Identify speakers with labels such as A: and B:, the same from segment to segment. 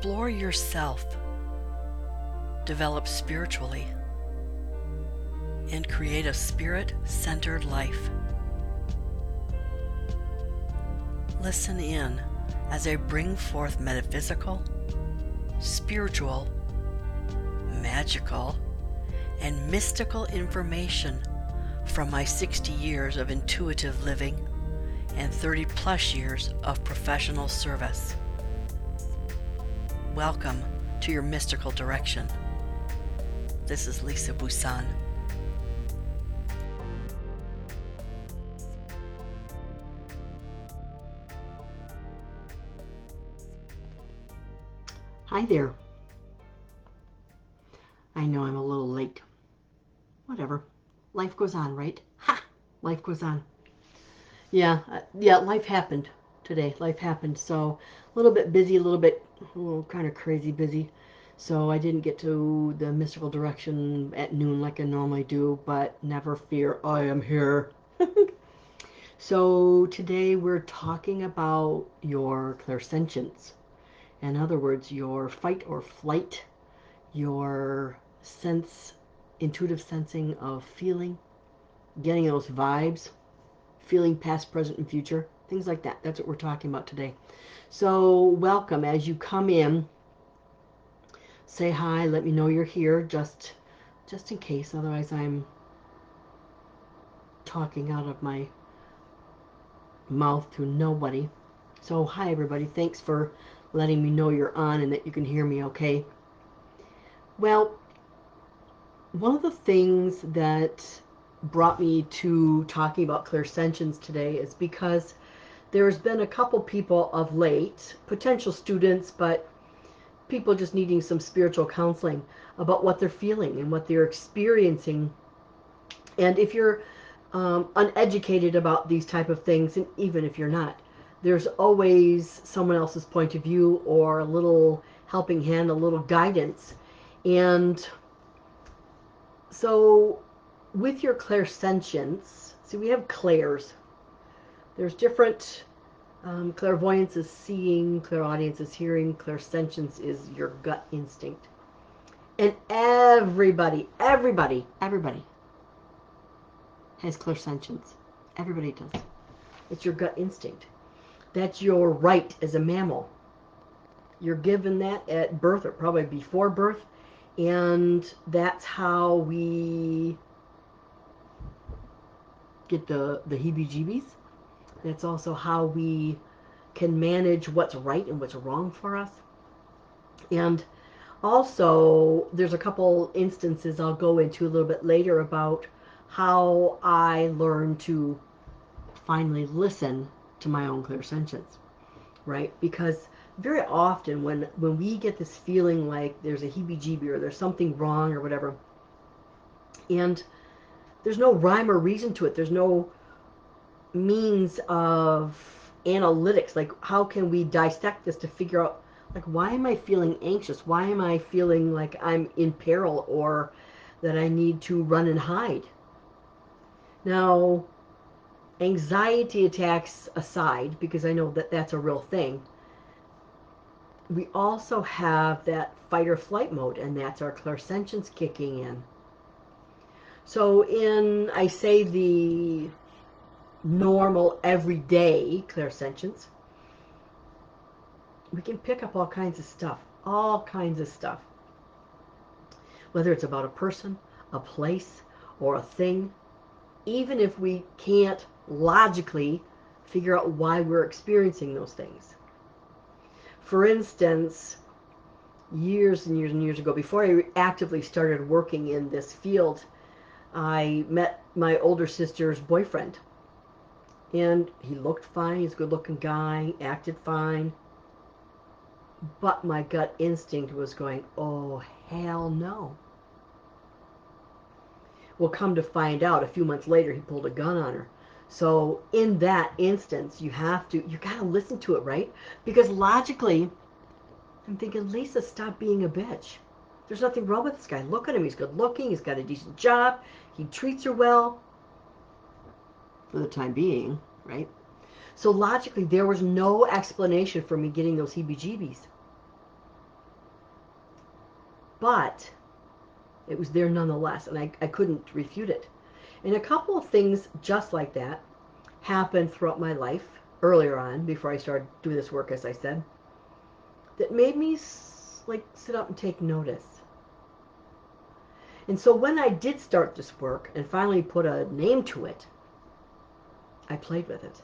A: explore yourself, develop spiritually, and create a spirit centered life. Listen in as I bring forth metaphysical, spiritual, magical, and mystical information from my 60 years of intuitive living and 30 plus years of professional service. Welcome to your mystical direction. This is Lisa Busan. Hi there. I know I'm a little late. Whatever. Life goes on, right? Ha! Life goes on. Yeah, uh, yeah, life happened today. Life happened. So a little bit busy, a little bit, little kind of crazy busy. So I didn't get to the mystical direction at noon like I normally do, but never fear, I am here. so today we're talking about your clairsentience. In other words, your fight or flight, your sense, intuitive sensing of feeling, getting those vibes, feeling past, present, and future, things like that. That's what we're talking about today. So welcome as you come in. Say hi, let me know you're here, just just in case. Otherwise, I'm talking out of my mouth to nobody. So hi everybody, thanks for letting me know you're on and that you can hear me okay. Well, one of the things that brought me to talking about clairsentience today is because there's been a couple people of late, potential students, but people just needing some spiritual counseling about what they're feeling and what they're experiencing. And if you're um, uneducated about these type of things, and even if you're not, there's always someone else's point of view or a little helping hand, a little guidance. And so with your clairsentience, see we have clairs. There's different um, clairvoyance is seeing, clairaudience is hearing, clairsentience is your gut instinct. And everybody, everybody, everybody has clairsentience. Everybody does. It's your gut instinct. That's your right as a mammal. You're given that at birth or probably before birth. And that's how we get the, the heebie-jeebies. That's also how we can manage what's right and what's wrong for us. And also, there's a couple instances I'll go into a little bit later about how I learned to finally listen to my own clairsentience, right? Because very often when when we get this feeling like there's a heebie-jeebie or there's something wrong or whatever, and there's no rhyme or reason to it. There's no means of analytics. Like, how can we dissect this to figure out, like, why am I feeling anxious? Why am I feeling like I'm in peril or that I need to run and hide? Now, anxiety attacks aside, because I know that that's a real thing, we also have that fight or flight mode, and that's our clairsentience kicking in. So in, I say the normal, everyday clairsentience, we can pick up all kinds of stuff, all kinds of stuff. Whether it's about a person, a place, or a thing, even if we can't logically figure out why we're experiencing those things. For instance, years and years and years ago, before I actively started working in this field, I met my older sister's boyfriend. And he looked fine. He's a good looking guy, acted fine. But my gut instinct was going, oh, hell no. Well, come to find out, a few months later, he pulled a gun on her. So in that instance, you have to, you got to listen to it, right? Because logically, I'm thinking, Lisa, stop being a bitch. There's nothing wrong with this guy. Look at him. He's good looking. He's got a decent job. He treats her well for the time being, right? So logically, there was no explanation for me getting those heebie-jeebies. but it was there nonetheless, and I, I couldn't refute it. And a couple of things just like that happened throughout my life earlier on, before I started doing this work, as I said, that made me like sit up and take notice. And so when I did start this work and finally put a name to it, I played with it.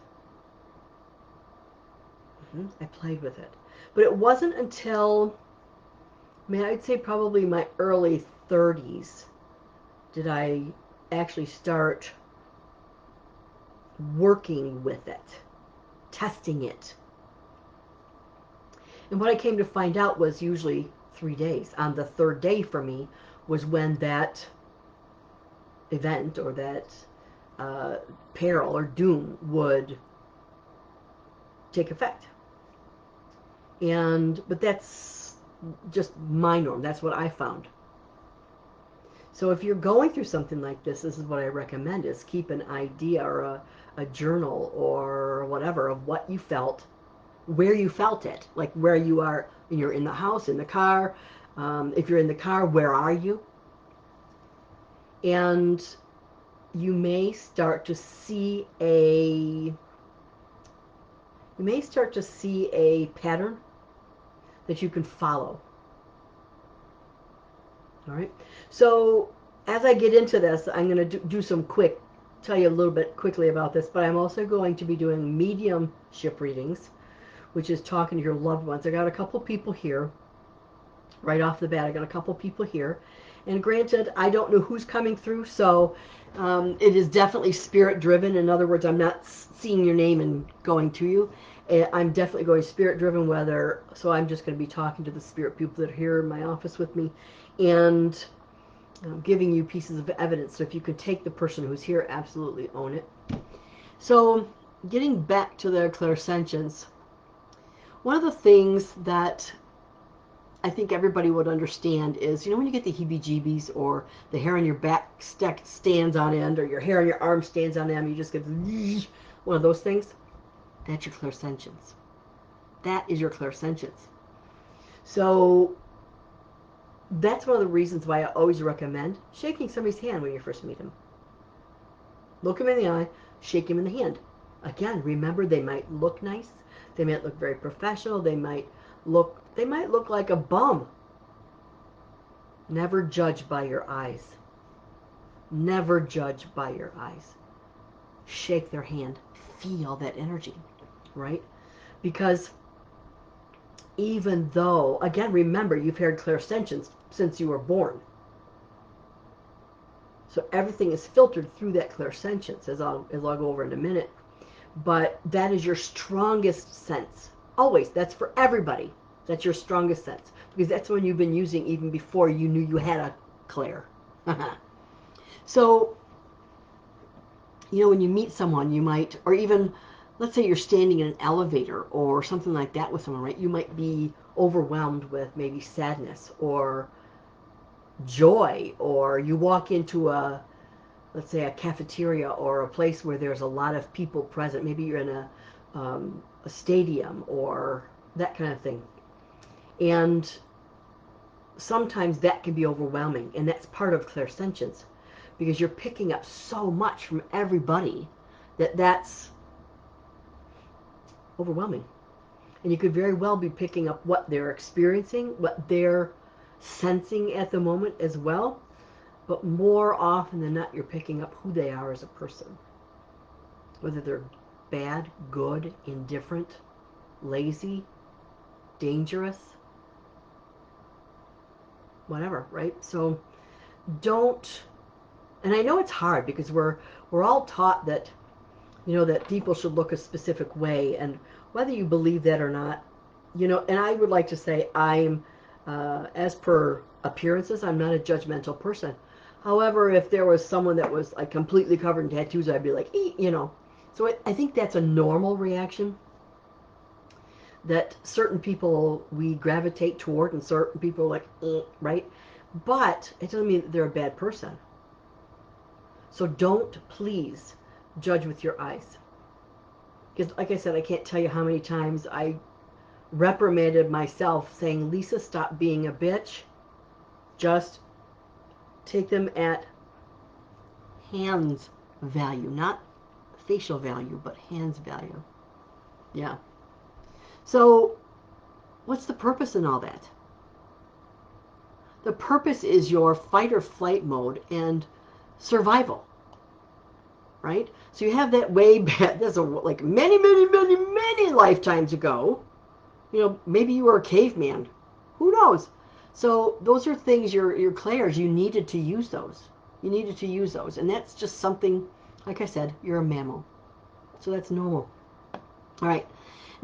A: Mm-hmm. I played with it. But it wasn't until, I mean, I'd say probably my early 30s did I actually start working with it, testing it. And what I came to find out was usually three days. On the third day for me was when that event or that uh, peril or doom would take effect. And but that's just my norm. That's what I found. So if you're going through something like this, this is what I recommend is keep an idea or a, a journal or whatever of what you felt, where you felt it, like where you are, you're in the house, in the car. Um, if you're in the car, where are you? And you may start to see a you may start to see a pattern that you can follow. All right. So as I get into this, I'm going to do, do, some quick, tell you a little bit quickly about this, but I'm also going to be doing mediumship readings, which is talking to your loved ones. I got a couple people here, right off the bat. I got a couple people here. And granted, I don't know who's coming through, so um, it is definitely spirit driven. In other words, I'm not seeing your name and going to you. Eh, I'm definitely going spirit driven, whether, so I'm just going to be talking to the spirit people that are here in my office with me and um, giving you pieces of evidence. So if you could take the person who's here, absolutely own it. So getting back to the clairsentience, one of the things that I think everybody would understand is, you know, when you get the heebie-jeebies or the hair on your back stack stands on end or your hair on your arm stands on end, you just get one of those things. That's your clairsentience. That is your clairsentience. So that's one of the reasons why I always recommend shaking somebody's hand when you first meet them. Look them in the eye, shake him in the hand. Again, remember they might look nice, they might look very professional, they might look they might look like a bum. Never judge by your eyes. Never judge by your eyes. Shake their hand. Feel that energy, right? Because even though, again, remember, you've heard clairsentience since you were born. So everything is filtered through that clairsentience, as I'll, as I'll go over in a minute. But that is your strongest sense. Always. That's for everybody. That's your strongest sense. Because that's when you've been using even before you knew you had a clair. so, you know, when you meet someone, you might, or even let's say you're standing in an elevator or something like that with someone, right? You might be overwhelmed with maybe sadness or joy, or you walk into a, let's say, a cafeteria or a place where there's a lot of people present. Maybe you're in a, um, a stadium or that kind of thing. And sometimes that can be overwhelming, and that's part of clairsentience because you're picking up so much from everybody that that's overwhelming. And you could very well be picking up what they're experiencing, what they're sensing at the moment as well. But more often than not, you're picking up who they are as a person. Whether they're bad, good, indifferent, lazy, dangerous, whatever, right? So don't, and I know it's hard because we're, we're all taught that you know, that people should look a specific way. And whether you believe that or not, you know, and I would like to say I'm, uh, as per appearances, I'm not a judgmental person. However, if there was someone that was like completely covered in tattoos, I'd be like, you know. So I, I think that's a normal reaction that certain people we gravitate toward and certain people like, eh, right? But it doesn't mean they're a bad person. So don't please judge with your eyes. Because, like I said, I can't tell you how many times I reprimanded myself saying, Lisa, stop being a bitch. Just take them at hands value, not facial value, but hands value. Yeah. So what's the purpose in all that? The purpose is your fight or flight mode and survival. Right? So you have that way back, that's a, like many, many, many, many lifetimes ago. You know, maybe you were a caveman. Who knows? So those are things, your, your clairs, you needed to use those. You needed to use those. And that's just something, like I said, you're a mammal. So that's normal. All right.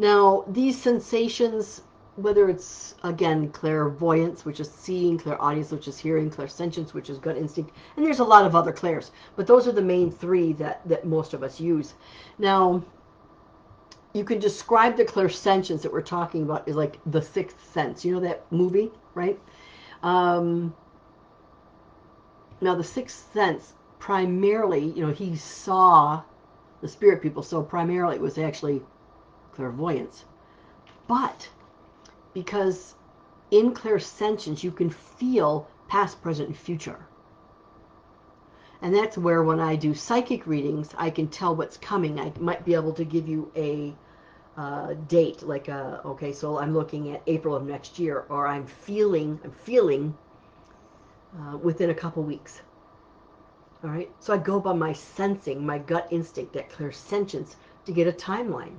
A: Now, these sensations, whether it's, again, clairvoyance, which is seeing, clairaudience, which is hearing, clairsentience, which is gut instinct, and there's a lot of other clairs, but those are the main three that, that most of us use. Now, you can describe the clairsentience that we're talking about is like the sixth sense. You know that movie, right? Um, now, the sixth sense, primarily, you know, he saw the spirit people, so primarily it was actually clairvoyance. But because in clairsentience, you can feel past, present, and future. And that's where when I do psychic readings, I can tell what's coming. I might be able to give you a uh, date, like a, okay, so I'm looking at April of next year, or I'm feeling, I'm feeling uh, within a couple weeks. All right, so I go by my sensing, my gut instinct, that clairsentience to get a timeline.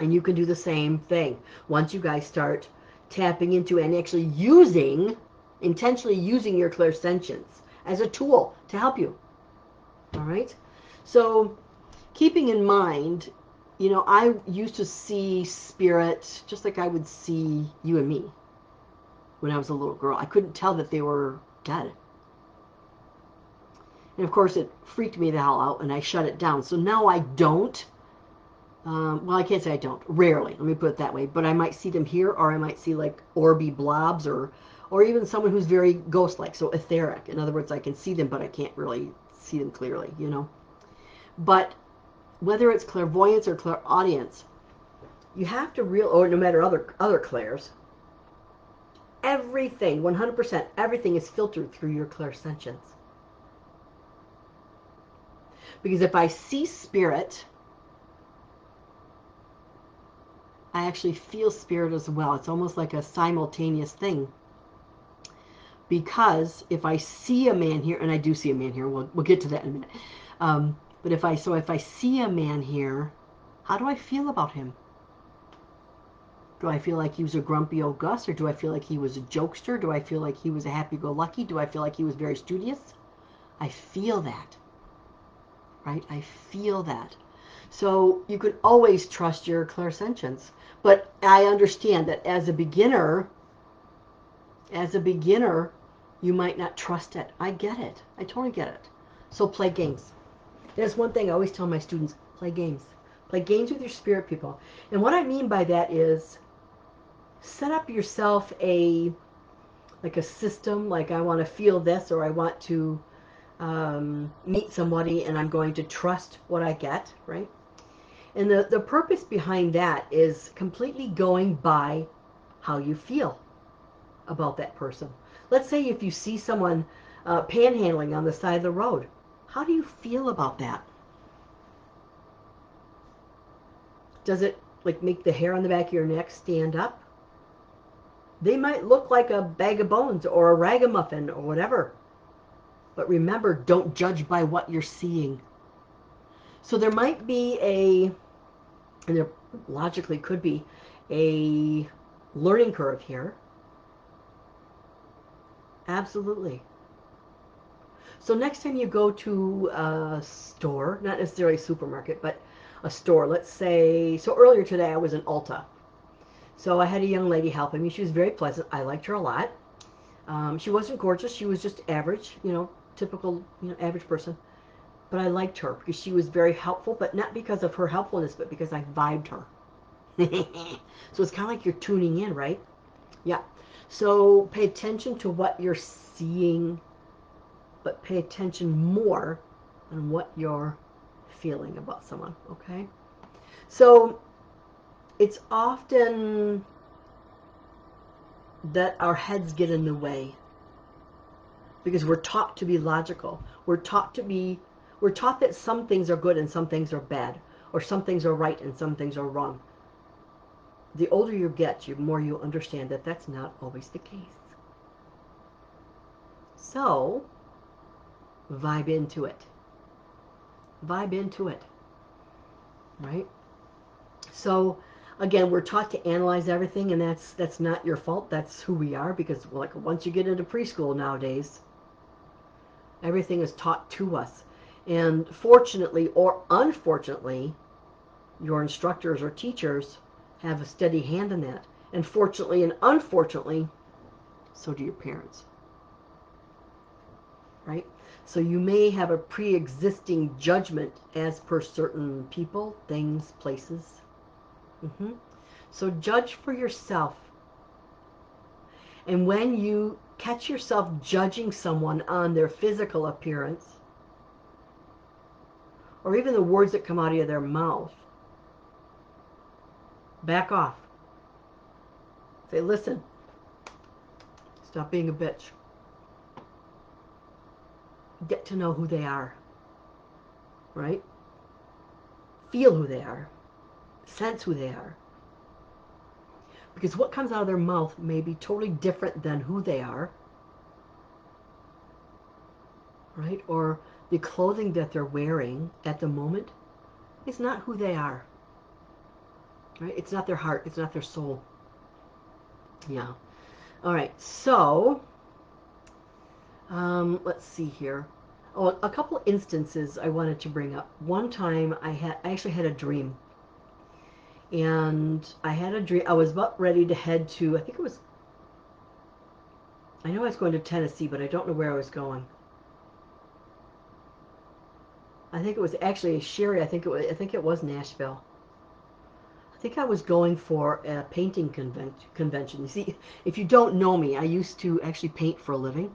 A: And you can do the same thing. Once you guys start tapping into and actually using, intentionally using your clairsentience as a tool to help you. All right? So keeping in mind, you know, I used to see spirit just like I would see you and me when I was a little girl. I couldn't tell that they were dead. And of course, it freaked me the hell out, and I shut it down. So now I don't um, well, I can't say I don't. Rarely, let me put it that way. But I might see them here, or I might see like orby blobs, or or even someone who's very ghost-like, so etheric. In other words, I can see them, but I can't really see them clearly, you know. But whether it's clairvoyance or clairaudience, you have to real, or no matter other other clairs, everything, 100%, everything is filtered through your clairsentience. Because if I see spirit I actually feel spirit as well. It's almost like a simultaneous thing. Because if I see a man here, and I do see a man here, we'll, we'll get to that in a minute. Um, but if I, so if I see a man here, how do I feel about him? Do I feel like he was a grumpy old Gus, or do I feel like he was a jokester? Do I feel like he was a happy-go-lucky? Do I feel like he was very studious? I feel that, right? I feel that. So you could always trust your clairsentience. But I understand that as a beginner, as a beginner, you might not trust it. I get it. I totally get it. So play games. That's one thing I always tell my students, play games. Play games with your spirit people. And what I mean by that is set up yourself a like a system, like I want to feel this or I want to um, meet somebody and I'm going to trust what I get, right? And the, the purpose behind that is completely going by how you feel about that person. Let's say if you see someone uh, panhandling on the side of the road, how do you feel about that? Does it like make the hair on the back of your neck stand up? They might look like a bag of bones or a ragamuffin or whatever. But remember, don't judge by what you're seeing. So there might be a and there logically could be a learning curve here. Absolutely. So next time you go to a store, not necessarily a supermarket, but a store, let's say, so earlier today I was in Ulta. So I had a young lady helping me. She was very pleasant. I liked her a lot. Um, she wasn't gorgeous. She was just average, you know, typical, you know, average person but I liked her because she was very helpful, but not because of her helpfulness, but because I vibed her. so it's kind of like you're tuning in, right? Yeah. So pay attention to what you're seeing, but pay attention more on what you're feeling about someone, okay? So it's often that our heads get in the way because we're taught to be logical. We're taught to be, we're taught that some things are good and some things are bad, or some things are right and some things are wrong. The older you get, the more you understand that that's not always the case. So, vibe into it. Vibe into it. Right? So, again, we're taught to analyze everything, and that's that's not your fault. That's who we are because, like, once you get into preschool nowadays, everything is taught to us. And fortunately or unfortunately, your instructors or teachers have a steady hand in that. And fortunately and unfortunately, so do your parents. Right? So you may have a pre-existing judgment as per certain people, things, places. Mm-hmm. So judge for yourself. And when you catch yourself judging someone on their physical appearance, or even the words that come out of their mouth, back off. Say, listen, stop being a bitch. Get to know who they are, right? Feel who they are, sense who they are. Because what comes out of their mouth may be totally different than who they are, right? Or the clothing that they're wearing at the moment is not who they are. Right? It's not their heart. It's not their soul. Yeah. All right. So, um, let's see here. Oh, a couple instances I wanted to bring up. One time I had I actually had a dream. And I had a dream. I was about ready to head to, I think it was, I know I was going to Tennessee, but I don't know where I was going. I think it was actually Sherry. I think it was. I think it was Nashville. I think I was going for a painting convention. You see, if you don't know me, I used to actually paint for a living,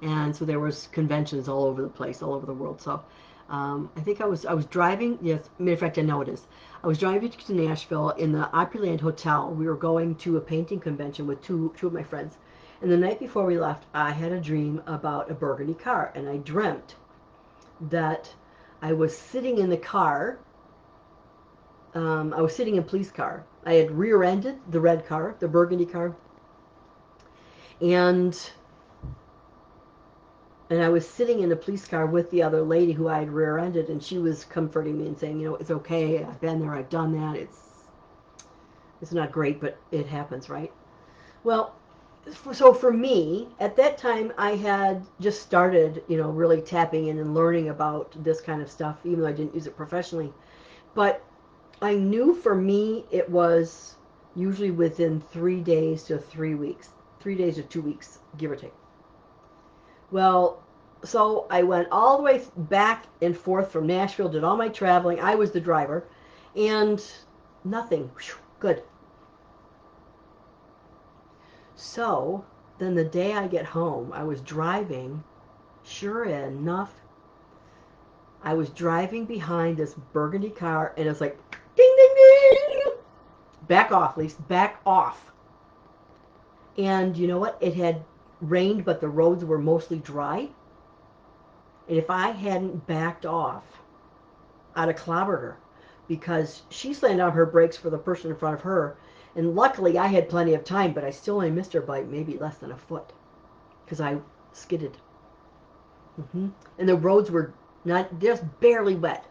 A: and so there was conventions all over the place, all over the world. So um, I think I was I was driving. Yes, matter of fact, I know it is. I was driving to Nashville in the Opryland Hotel. We were going to a painting convention with two two of my friends, and the night before we left, I had a dream about a burgundy car, and I dreamt that I was sitting in the car. Um, I was sitting in a police car. I had rear-ended the red car, the burgundy car, and and I was sitting in a police car with the other lady who I had rear-ended, and she was comforting me and saying, you know, it's okay. I've been there. I've done that. It's it's not great, but it happens, right? Well, so for me, at that time, I had just started, you know, really tapping in and learning about this kind of stuff, even though I didn't use it professionally. But I knew for me it was usually within three days to three weeks, three days to two weeks, give or take. Well, so I went all the way back and forth from Nashville, did all my traveling. I was the driver, and nothing. Good. So then the day I get home, I was driving. Sure enough, I was driving behind this burgundy car, and it's like, ding, ding, ding. Back off, Lisa. Back off. And you know what? It had rained, but the roads were mostly dry. And if I hadn't backed off, I'd have clobbered her because she slammed on her brakes for the person in front of her and luckily, I had plenty of time, but I still only missed her by maybe less than a foot because I skidded. Mm-hmm. And the roads were not just barely wet.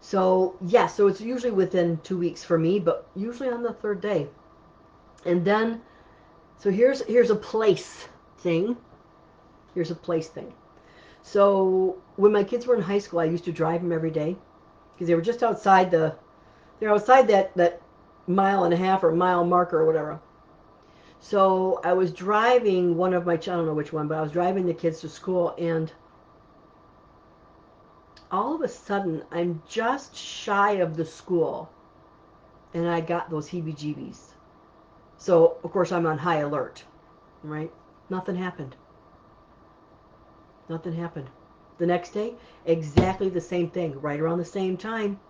A: So, yes, yeah, so it's usually within two weeks for me, but usually on the third day. And then, so here's here's a place thing. Here's a place thing. So when my kids were in high school, I used to drive them every day because they were just outside the, they're outside that that mile and a half or mile marker or whatever. So I was driving one of my, I don't know which one, but I was driving the kids to school and all of a sudden I'm just shy of the school and I got those heebie-jeebies. So of course I'm on high alert, right? Nothing happened. Nothing happened. The next day, exactly the same thing, right around the same time.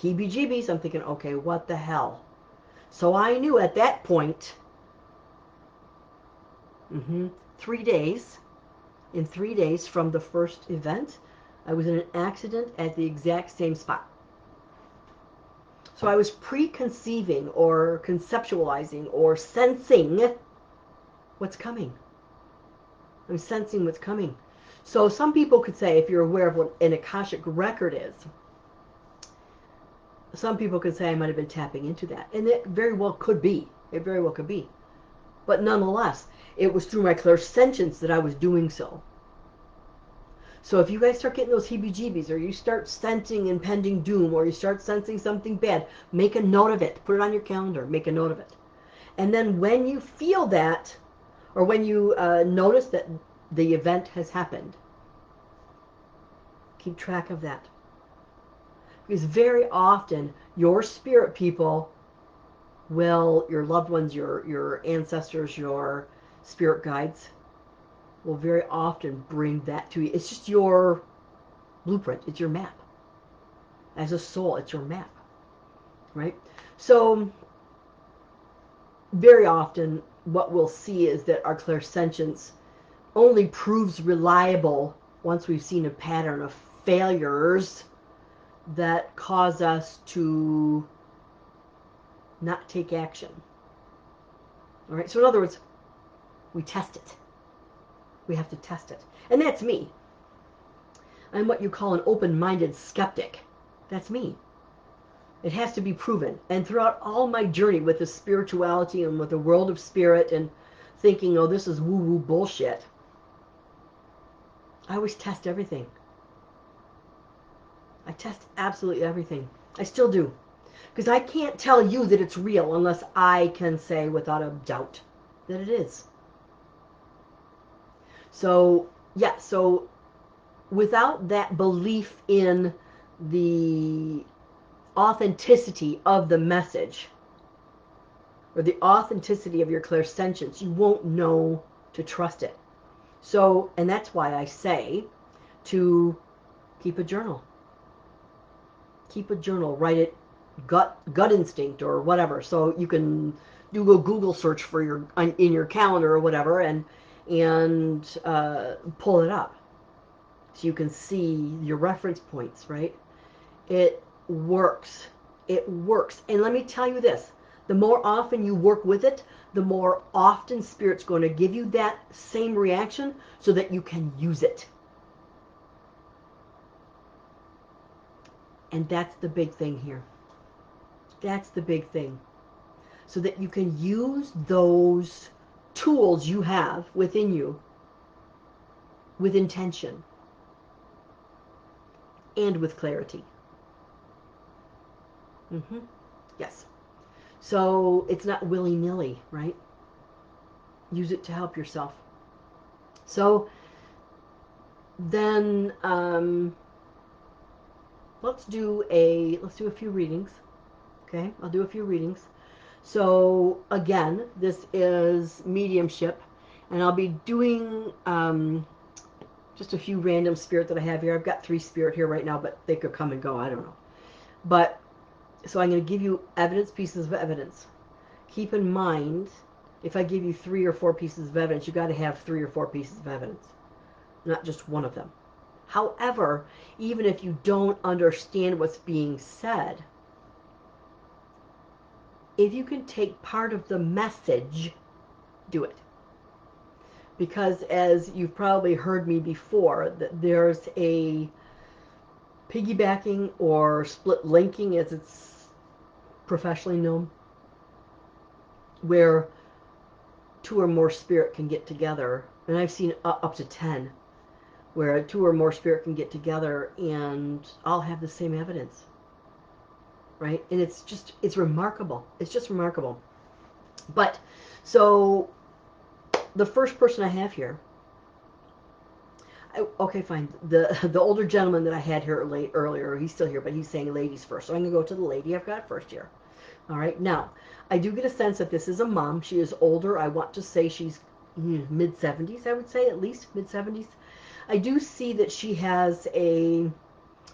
A: Heebie-jeebies. I'm thinking, okay, what the hell? So I knew at that point, mm-hmm, three days, in three days from the first event, I was in an accident at the exact same spot. So I was preconceiving or conceptualizing or sensing what's coming. I'm sensing what's coming. So some people could say, if you're aware of what an Akashic record is, some people could say I might have been tapping into that. And it very well could be. It very well could be. But nonetheless, it was through my clairsentience that I was doing so. So if you guys start getting those heebie-jeebies or you start sensing impending doom or you start sensing something bad, make a note of it. Put it on your calendar. Make a note of it. And then when you feel that or when you uh, notice that the event has happened, keep track of that. Because very often your spirit people will, your loved ones, your, your ancestors, your spirit guides, will very often bring that to you. It's just your blueprint. It's your map. As a soul, it's your map. Right? So very often what we'll see is that our clairsentience only proves reliable once we've seen a pattern of failures that cause us to not take action. All right. So in other words, we test it. We have to test it. And that's me. I'm what you call an open-minded skeptic. That's me. It has to be proven. And throughout all my journey with the spirituality and with the world of spirit and thinking, oh, this is woo-woo bullshit, I always test everything. I test absolutely everything. I still do. Because I can't tell you that it's real unless I can say without a doubt that it is. So, yeah, so without that belief in the authenticity of the message or the authenticity of your clairsentience, you won't know to trust it. So, and that's why I say to keep a journal. Keep a journal, write it gut gut instinct or whatever. So you can do a Google search for your in your calendar or whatever and and uh, pull it up so you can see your reference points, right? It works. It works. And let me tell you this, the more often you work with it, the more often Spirit's going to give you that same reaction so that you can use it. And that's the big thing here. That's the big thing. So that you can use those tools you have within you with intention and with clarity. Mm-hmm. Yes. So it's not willy-nilly, right? Use it to help yourself. So then um, let's do a let's do a few readings. Okay, I'll do a few readings. So again, this is mediumship, and I'll be doing um, just a few random spirit that I have here. I've got three spirit here right now, but they could come and go. I don't know. But so I'm going to give you evidence, pieces of evidence. Keep in mind, if I give you three or four pieces of evidence, you got to have three or four pieces of evidence, not just one of them. However, even if you don't understand what's being said, if you can take part of the message, do it. Because as you've probably heard me before, there's a piggybacking or split linking as it's professionally known, where two or more spirit can get together. And I've seen up to 10 where two or more spirit can get together and all have the same evidence. Right? And it's just, it's remarkable. It's just remarkable. But, so, the first person I have here, I, okay, fine. The the older gentleman that I had here late earlier, he's still here, but he's saying ladies first. So I'm to go to the lady I've got first here. All right. Now, I do get a sense that this is a mom. She is older. I want to say she's mm, mid 70s, I would say, at least mid 70s. I do see that she has a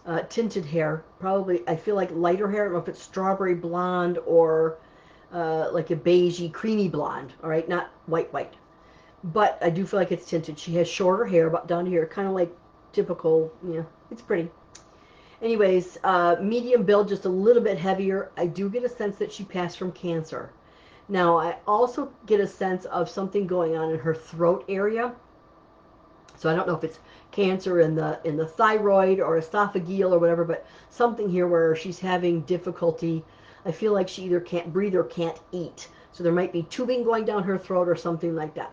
A: uh, tinted hair. Probably, I feel like lighter hair. I don't know if it's strawberry blonde or uh, like a beigey, creamy blonde. All right, not white, white. but I do feel like it's tinted. She has shorter hair, about down here, kind of like typical. Yeah, it's pretty. Anyways, uh, medium build, just a little bit heavier. I do get a sense that she passed from cancer. Now, I also get a sense of something going on in her throat area. So I don't know if it's cancer in the in the thyroid or esophageal or whatever, but something here where she's having difficulty. I feel like she either can't breathe or can't eat. So there might be tubing going down her throat or something like that.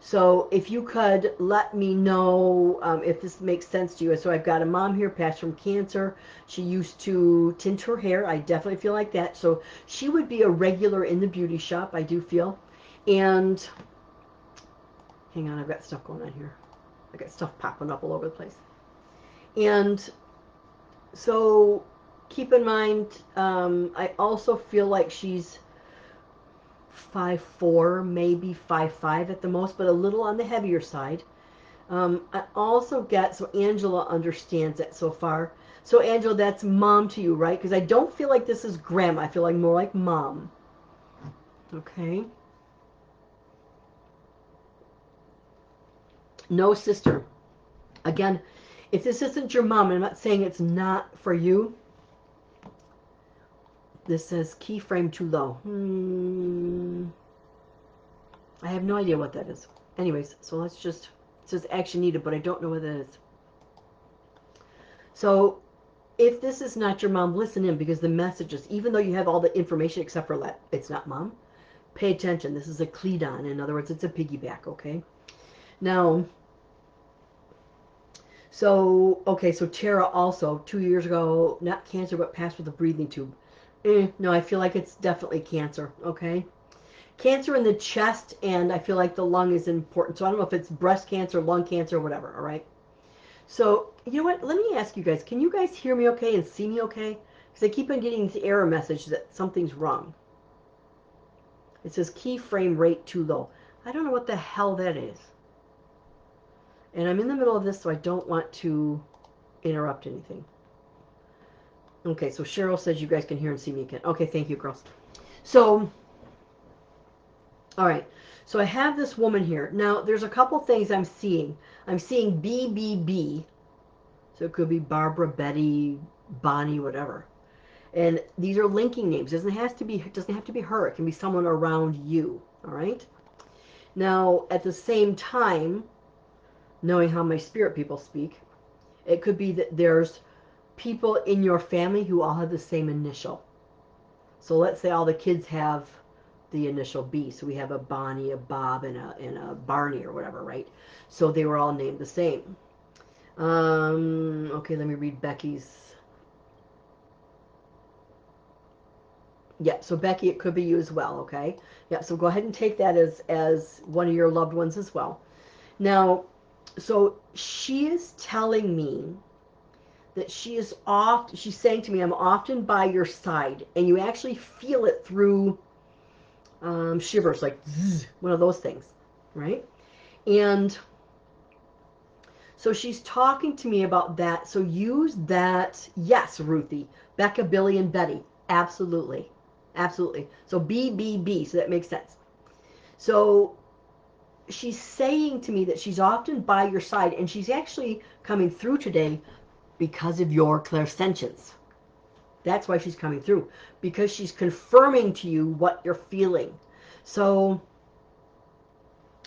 A: So if you could let me know um, if this makes sense to you. So I've got a mom here, passed from cancer. She used to tint her hair. I definitely feel like that. So she would be a regular in the beauty shop, I do feel. And hang on, I've got stuff going on here. I got stuff popping up all over the place. And so keep in mind, um, I also feel like she's five four, maybe five five at the most, but a little on the heavier side. Um, I also get, so Angela understands it so far. So Angela, that's mom to you, right? Because I don't feel like this is grandma. I feel like more like mom. Okay. No sister. Again, if this isn't your mom, I'm not saying it's not for you. This says keyframe too low. Hmm. I have no idea what that is. Anyways, so let's just, it says action needed, but I don't know what that is. So if this is not your mom, listen in because the messages, even though you have all the information except for let, it's not mom, pay attention. This is a Cledon. In other words, it's a piggyback, okay? Now, so, okay, so Tara also, two years ago, not cancer, but passed with a breathing tube. Eh, no, I feel like it's definitely cancer, okay? Cancer in the chest, and I feel like the lung is important. So I don't know if it's breast cancer, lung cancer, or whatever, all right? So, you know what? Let me ask you guys, can you guys hear me okay and see me okay? Because I keep on getting this error message that something's wrong. It says keyframe rate too low. I don't know what the hell that is. And I'm in the middle of this, so I don't want to interrupt anything. Okay, so Cheryl says you guys can hear and see me again. Okay, thank you, girls. So, all right. So I have this woman here. Now, there's a couple things I'm seeing. I'm seeing BBB. So it could be Barbara, Betty, Bonnie, whatever. And these are linking names. It doesn't have to be doesn't have to be her. It can be someone around you. All right. Now, at the same time, knowing how my spirit people speak, it could be that there's people in your family who all have the same initial. So let's say all the kids have the initial B. So we have a Bonnie, a Bob, and a, and a Barney or whatever, right? So they were all named the same. Um, okay, let me read Becky's. Yeah, so Becky, it could be you as well, okay? Yeah, so go ahead and take that as, as one of your loved ones as well. Now, so she is telling me that she is off she's saying to me i'm often by your side and you actually feel it through um, shivers like zzz, one of those things right? And so she's talking to me about that. So use that yes ruthie becca billy and betty. Absolutely. Absolutely. So bbb so that makes sense. So she's saying to me that she's often by your side and she's actually coming through today because of your clairsentience. That's why she's coming through. Because she's confirming to you what you're feeling. So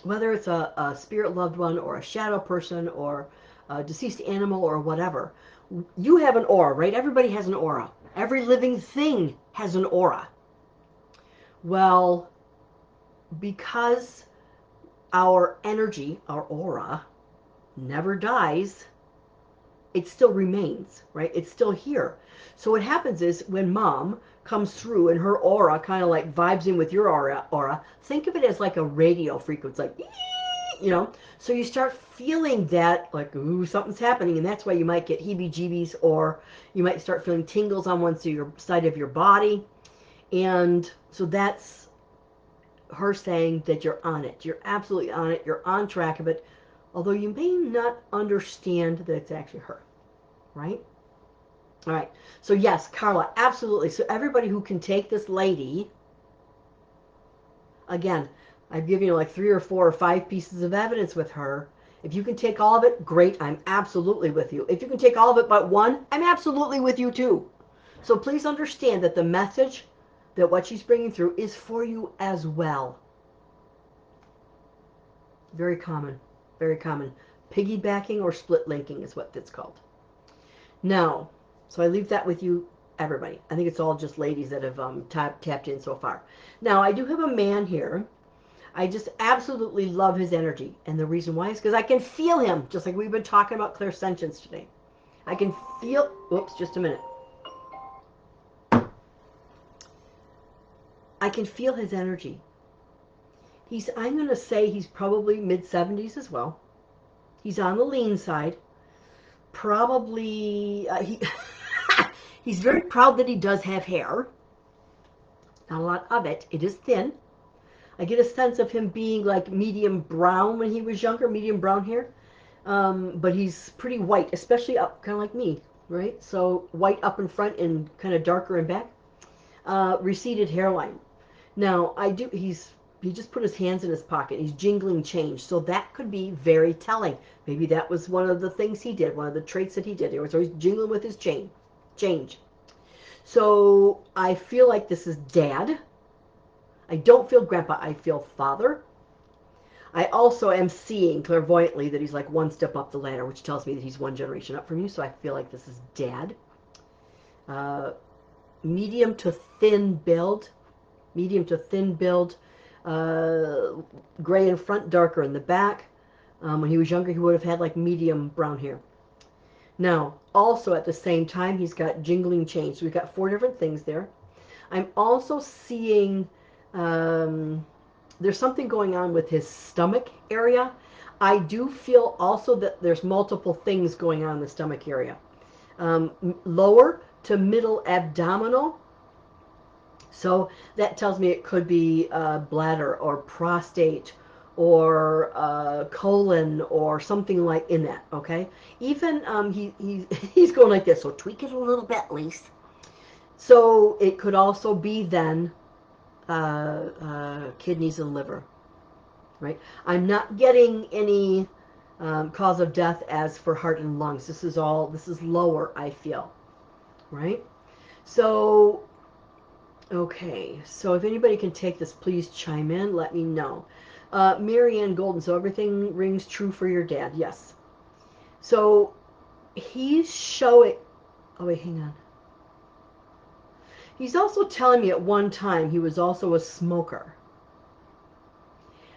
A: whether it's a, a spirit loved one or a shadow person or a deceased animal or whatever, you have an aura, right? Everybody has an aura. Every living thing has an aura. Well, because our energy, our aura, never dies, it still remains, right? It's still here. So what happens is when mom comes through and her aura kind of like vibes in with your aura, aura, think of it as like a radio frequency, like, you know? So you start feeling that like, ooh, something's happening. And that's why you might get heebie-jeebies or you might start feeling tingles on one side of your body. And so that's her saying that you're on it. You're absolutely on it. You're on track of it although you may not understand that it's actually her, right? All right. So yes, Carla, absolutely. So everybody who can take this lady, again, I've given you like three or four or five pieces of evidence with her. If you can take all of it, great. I'm absolutely with you. If you can take all of it but one, I'm absolutely with you too. So please understand that the message that what she's bringing through is for you as well. Very common. Very common. Piggybacking or split linking is what that's called. Now, so I leave that with you, everybody. I think it's all just ladies that have um, tap, tapped in so far. Now, I do have a man here. I just absolutely love his energy. And the reason why is because I can feel him, just like we've been talking about clairsentience today. I can feel, oops, just a minute. I can feel his energy. He's, I'm going to say he's probably mid 70s as well. He's on the lean side. Probably, uh, he, he's very proud that he does have hair. Not a lot of it. It is thin. I get a sense of him being like medium brown when he was younger, medium brown hair. Um, but he's pretty white, especially up, kind of like me, right? So white up in front and kind of darker in back. Uh, receded hairline. Now, I do, he's, he just put his hands in his pocket. He's jingling change. So that could be very telling. Maybe that was one of the things he did, one of the traits that he did. He was always jingling with his chain, change. So I feel like this is dad. I don't feel grandpa. I feel father. I also am seeing clairvoyantly that he's like one step up the ladder, which tells me that he's one generation up from you. So I feel like this is dad. Uh, medium to thin build medium to thin build, uh, gray in front, darker in the back. Um, when he was younger, he would have had like medium brown hair. Now, also at the same time, he's got jingling change. So we've got four different things there. I'm also seeing um, there's something going on with his stomach area. I do feel also that there's multiple things going on in the stomach area. Um, lower to middle abdominal so that tells me it could be uh, bladder or prostate or uh, colon or something like in that, okay? Even um, he, he, he's going like this, so tweak it a little bit at least. So it could also be then uh, uh, kidneys and liver, right? I'm not getting any um, cause of death as for heart and lungs. This is all, this is lower, I feel, right? So Okay, so if anybody can take this, please chime in. Let me know. Uh, Marianne Golden, so everything rings true for your dad. Yes. So he's showing... Oh, wait, hang on. He's also telling me at one time he was also a smoker.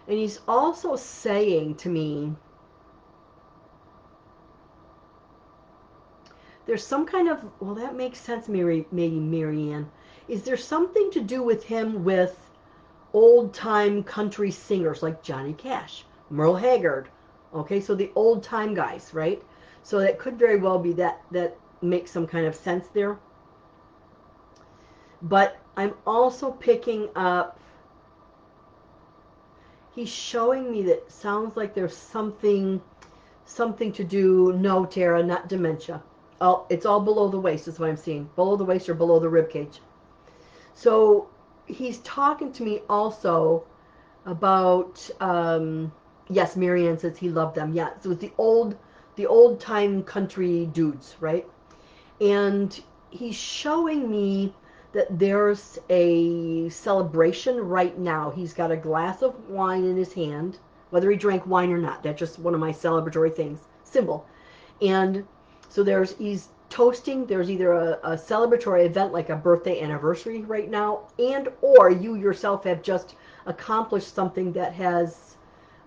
A: And he's also saying to me, there's some kind of, well, that makes sense, Mary, maybe Marianne is there something to do with him with old time country singers like Johnny Cash, Merle Haggard? Okay, so the old time guys, right? So that could very well be that that makes some kind of sense there. But I'm also picking up he's showing me that sounds like there's something something to do no Tara not dementia oh it's all below the waist is what I'm seeing below the waist or below the rib cage so he's talking to me also about, um, yes, Marianne says he loved them. Yeah, so it's the old, the old time country dudes, right? And he's showing me that there's a celebration right now. He's got a glass of wine in his hand, whether he drank wine or not. That's just one of my celebratory things, symbol. And so there's, he's toasting there's either a, a, celebratory event like a birthday anniversary right now and or you yourself have just accomplished something that has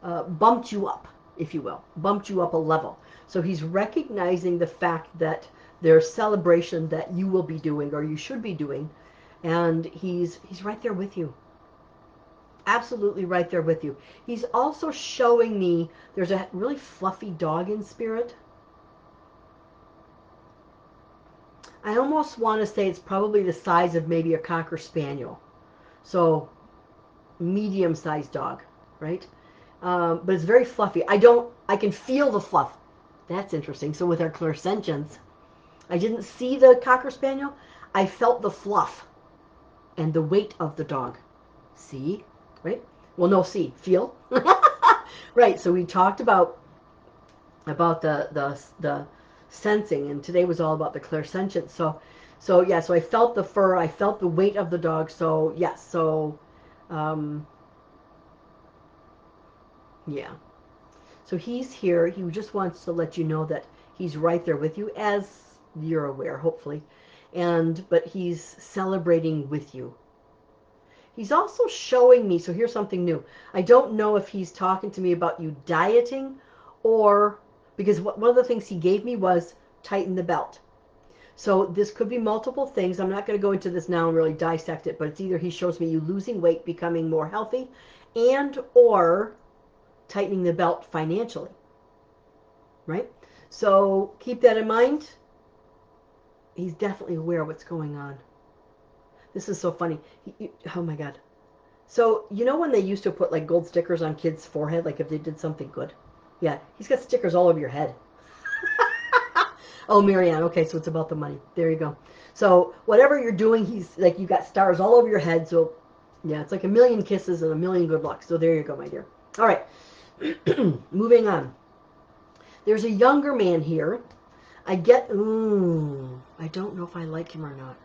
A: uh, bumped you up if you will bumped you up a level. So he's recognizing the fact that there's celebration that you will be doing or you should be doing and he's he's right there with you. Absolutely right there with you. He's also showing me there's a really fluffy dog in spirit I almost want to say it's probably the size of maybe a Cocker Spaniel. So medium-sized dog, right? Um, but it's very fluffy. I don't, I can feel the fluff. That's interesting. So with our clairsentience, I didn't see the Cocker Spaniel. I felt the fluff and the weight of the dog. See? Right? Well, no, see, feel. right. So we talked about about the the the sensing, and today was all about the clairsentience. So, so yeah. So I felt the fur. I felt the weight of the dog. So yes. So, um, yeah. So he's here. He just wants to let you know that he's right there with you, as you're aware, hopefully. And but he's celebrating with you. He's also showing me, so here's something new. I don't know if he's talking to me about you dieting or because one of the things he gave me was tighten the belt. So this could be multiple things. I'm not going to go into this now and really dissect it, but it's either he shows me you losing weight, becoming more healthy, and or tightening the belt financially. Right? So keep that in mind. He's definitely aware of what's going on. This is so funny. He, oh my God. So, you know when they used to put like gold stickers on kids' forehead, like if they did something good? Yeah, he's got stickers all over your head. oh, Marianne. Okay, so it's about the money. There you go. So, whatever you're doing, he's like, you got stars all over your head. So, yeah, it's like a million kisses and a million good luck. So, there you go, my dear. All right. Moving on. There's a younger man here. I get, ooh, I don't know if I like him or not.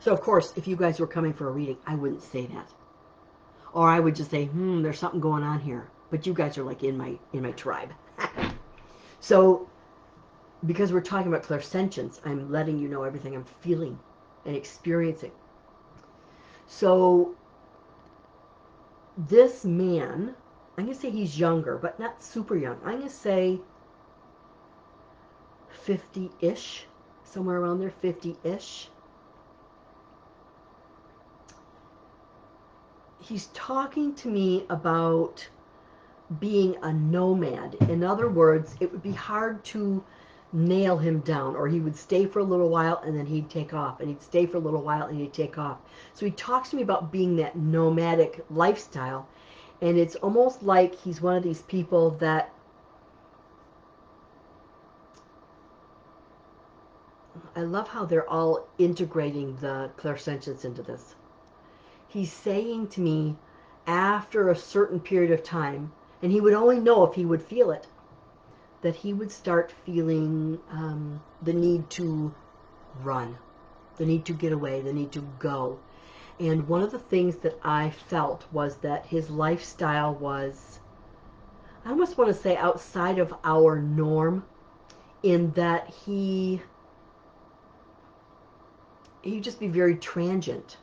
A: So, of course, if you guys were coming for a reading, I wouldn't say that. Or I would just say, hmm, there's something going on here. But you guys are like in my in my tribe. so, because we're talking about clairsentience, I'm letting you know everything I'm feeling and experiencing. So, this man, I'm going to say he's younger, but not super young. I'm going to say 50-ish, somewhere around there, 50-ish. He's talking to me about being a nomad. In other words, it would be hard to nail him down or he would stay for a little while and then he'd take off and he'd stay for a little while and he'd take off. So he talks to me about being that nomadic lifestyle and it's almost like he's one of these people that I love how they're all integrating the clairsentience into this he's saying to me after a certain period of time, and he would only know if he would feel it, that he would start feeling um, the need to run, the need to get away, the need to go. And one of the things that I felt was that his lifestyle was, I almost want to say outside of our norm, in that he he'd just be very transient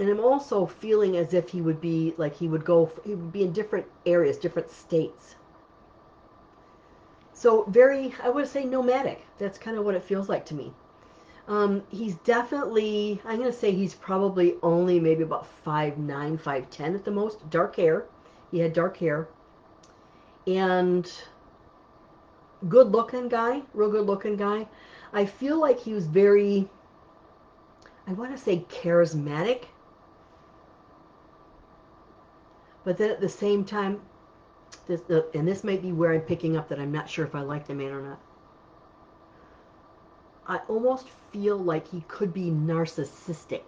A: and I'm also feeling as if he would be like he would go he would be in different areas different states. So very I would say nomadic. That's kind of what it feels like to me. Um, he's definitely I'm gonna say he's probably only maybe about five nine five ten at the most. Dark hair. He had dark hair. And good looking guy real good looking guy. I feel like he was very I want to say charismatic but then at the same time, this, the, and this might be where I'm picking up that I'm not sure if I like the man or not. I almost feel like he could be narcissistic.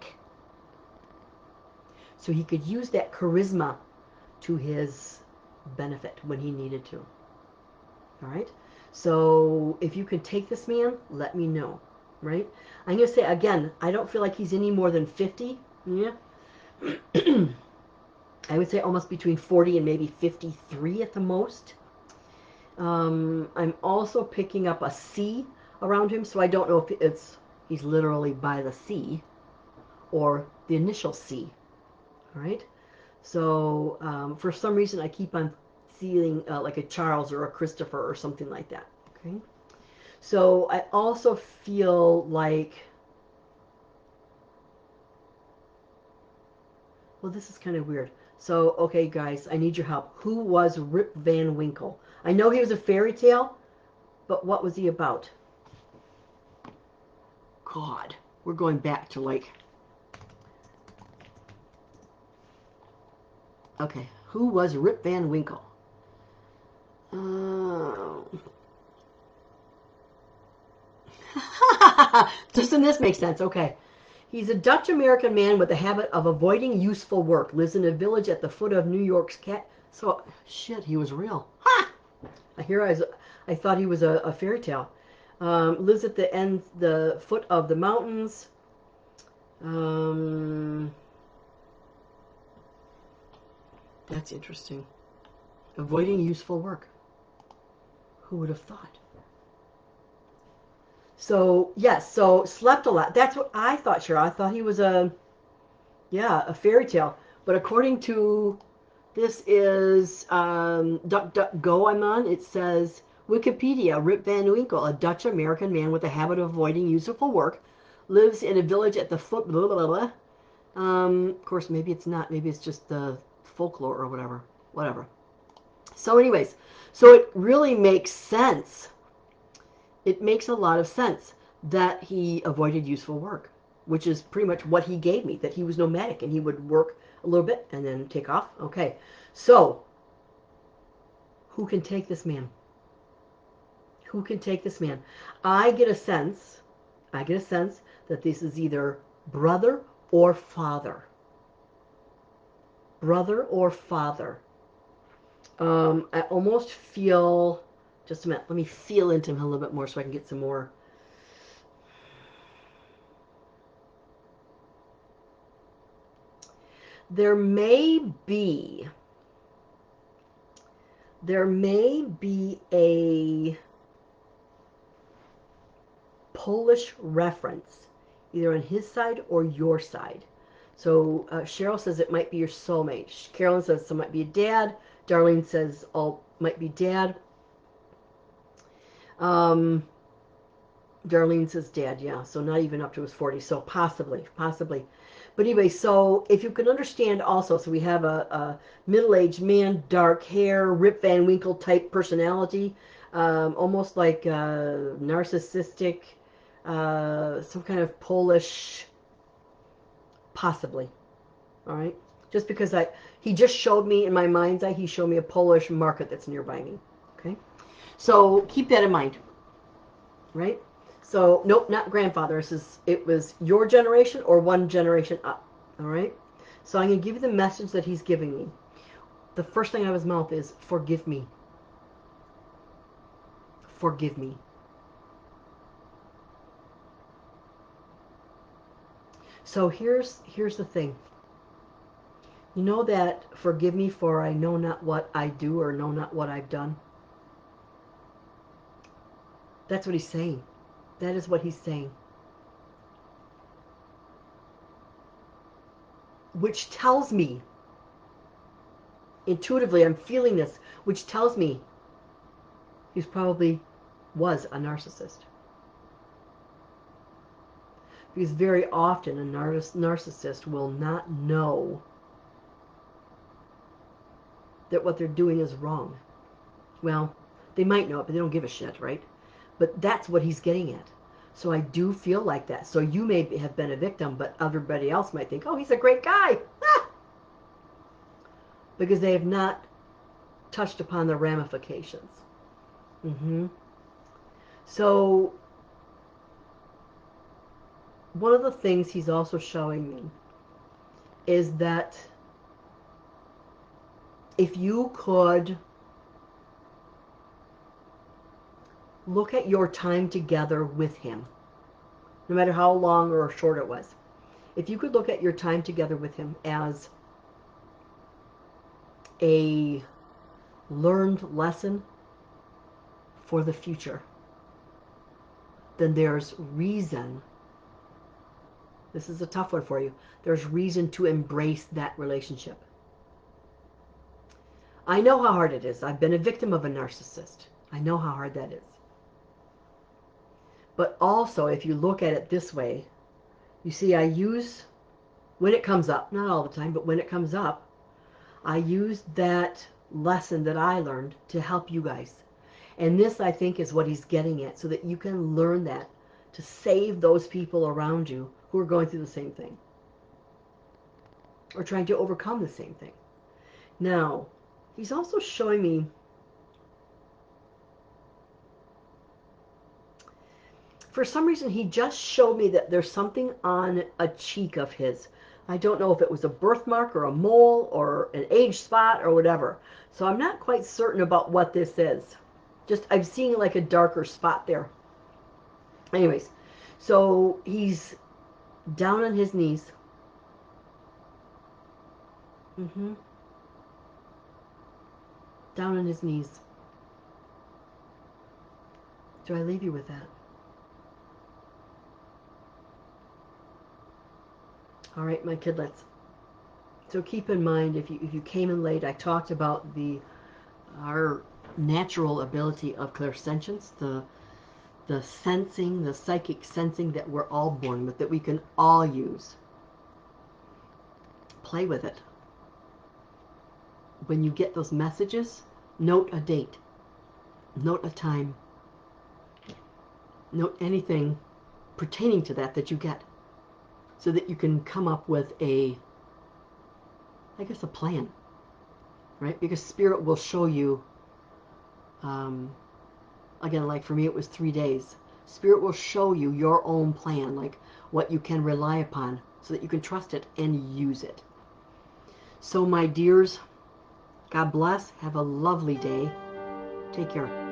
A: So he could use that charisma to his benefit when he needed to. All right? So if you can take this man, let me know. Right? I'm going to say, again, I don't feel like he's any more than 50. Yeah. I would say almost between 40 and maybe 53 at the most. Um, I'm also picking up a C around him, so I don't know if it's he's literally by the sea or the initial C. All right. So um, for some reason, I keep on seeing uh, like a Charles or a Christopher or something like that. Okay. So I also feel like well, this is kind of weird. So, okay, guys, I need your help. Who was Rip Van Winkle? I know he was a fairy tale, but what was he about? God, we're going back to like... Okay, who was Rip Van Winkle? Uh... Doesn't this make sense? Okay. He's a Dutch American man with a habit of avoiding useful work. Lives in a village at the foot of New York's cat. So shit, he was real. Ha! I hear I, was, I thought he was a, a fairy tale. Um, lives at the end, the foot of the mountains. Um, that's interesting. Avoiding useful work. Who would have thought? So yes, so slept a lot. That's what I thought. Sure, I thought he was a, yeah, a fairy tale. But according to this is um, DuckDuckGo I'm on. It says Wikipedia. Rip Van Winkle, a Dutch American man with a habit of avoiding useful work, lives in a village at the foot. Blah, blah, blah. Um, of course, maybe it's not. Maybe it's just the folklore or whatever. Whatever. So, anyways, so it really makes sense it makes a lot of sense that he avoided useful work, which is pretty much what he gave me, that he was nomadic and he would work a little bit and then take off. Okay, so who can take this man? Who can take this man? I get a sense, I get a sense that this is either brother or father. Brother or father. Um, I almost feel just a minute. Let me feel into him a little bit more so I can get some more. There may be, there may be a Polish reference, either on his side or your side. So uh, Cheryl says it might be your soulmate. Carolyn says it might be a dad. Darlene says all might be dad. Um, Darlene says dad, yeah. So not even up to his 40. So possibly, possibly. But anyway, so if you can understand also, so we have a, a middle-aged man, dark hair, Rip Van Winkle type personality, um, almost like uh, narcissistic, uh, some kind of Polish, possibly. All right, just because I he just showed me in my mind's eye, he showed me a Polish market that's nearby me. So keep that in mind, right? So nope, not grandfather. This is it was your generation or one generation up. All right. So I'm to give you the message that he's giving me. The first thing out of his mouth is forgive me. Forgive me. So here's here's the thing. You know that forgive me for I know not what I do or know not what I've done. That's what he's saying. That is what he's saying. Which tells me, intuitively, I'm feeling this, which tells me he's probably was a narcissist. Because very often a narcissist will not know that what they're doing is wrong. Well, they might know it, but they don't give a shit, right? But that's what he's getting at. So I do feel like that. So you may have been a victim, but everybody else might think, oh, he's a great guy. Because they have not touched upon the ramifications. Mm-hmm. So one of the things he's also showing me is that if you could look at your time together with him, no matter how long or short it was. If you could look at your time together with him as a learned lesson for the future, then there's reason. This is a tough one for you. There's reason to embrace that relationship. I know how hard it is. I've been a victim of a narcissist. I know how hard that is. But also, if you look at it this way, you see I use, when it comes up, not all the time, but when it comes up, I use that lesson that I learned to help you guys. And this, I think, is what he's getting at, so that you can learn that to save those people around you who are going through the same thing or trying to overcome the same thing. Now, he's also showing me for some reason, he just showed me that there's something on a cheek of his. I don't know if it was a birthmark or a mole or an age spot or whatever. So I'm not quite certain about what this is. Just I'm seeing like a darker spot there. Anyways, so he's down on his knees. Mm-hmm. Down on his knees. Do I leave you with that? All right, my kidlets. So keep in mind, if you if you came in late, I talked about the our natural ability of clairsentience, the the sensing, the psychic sensing that we're all born with, that we can all use. Play with it. When you get those messages, note a date, note a time, note anything pertaining to that that you get so that you can come up with a, I guess, a plan, right? Because Spirit will show you, um, again, like for me, it was three days. Spirit will show you your own plan, like what you can rely upon so that you can trust it and use it. So, my dears, God bless. Have a lovely day. Take care.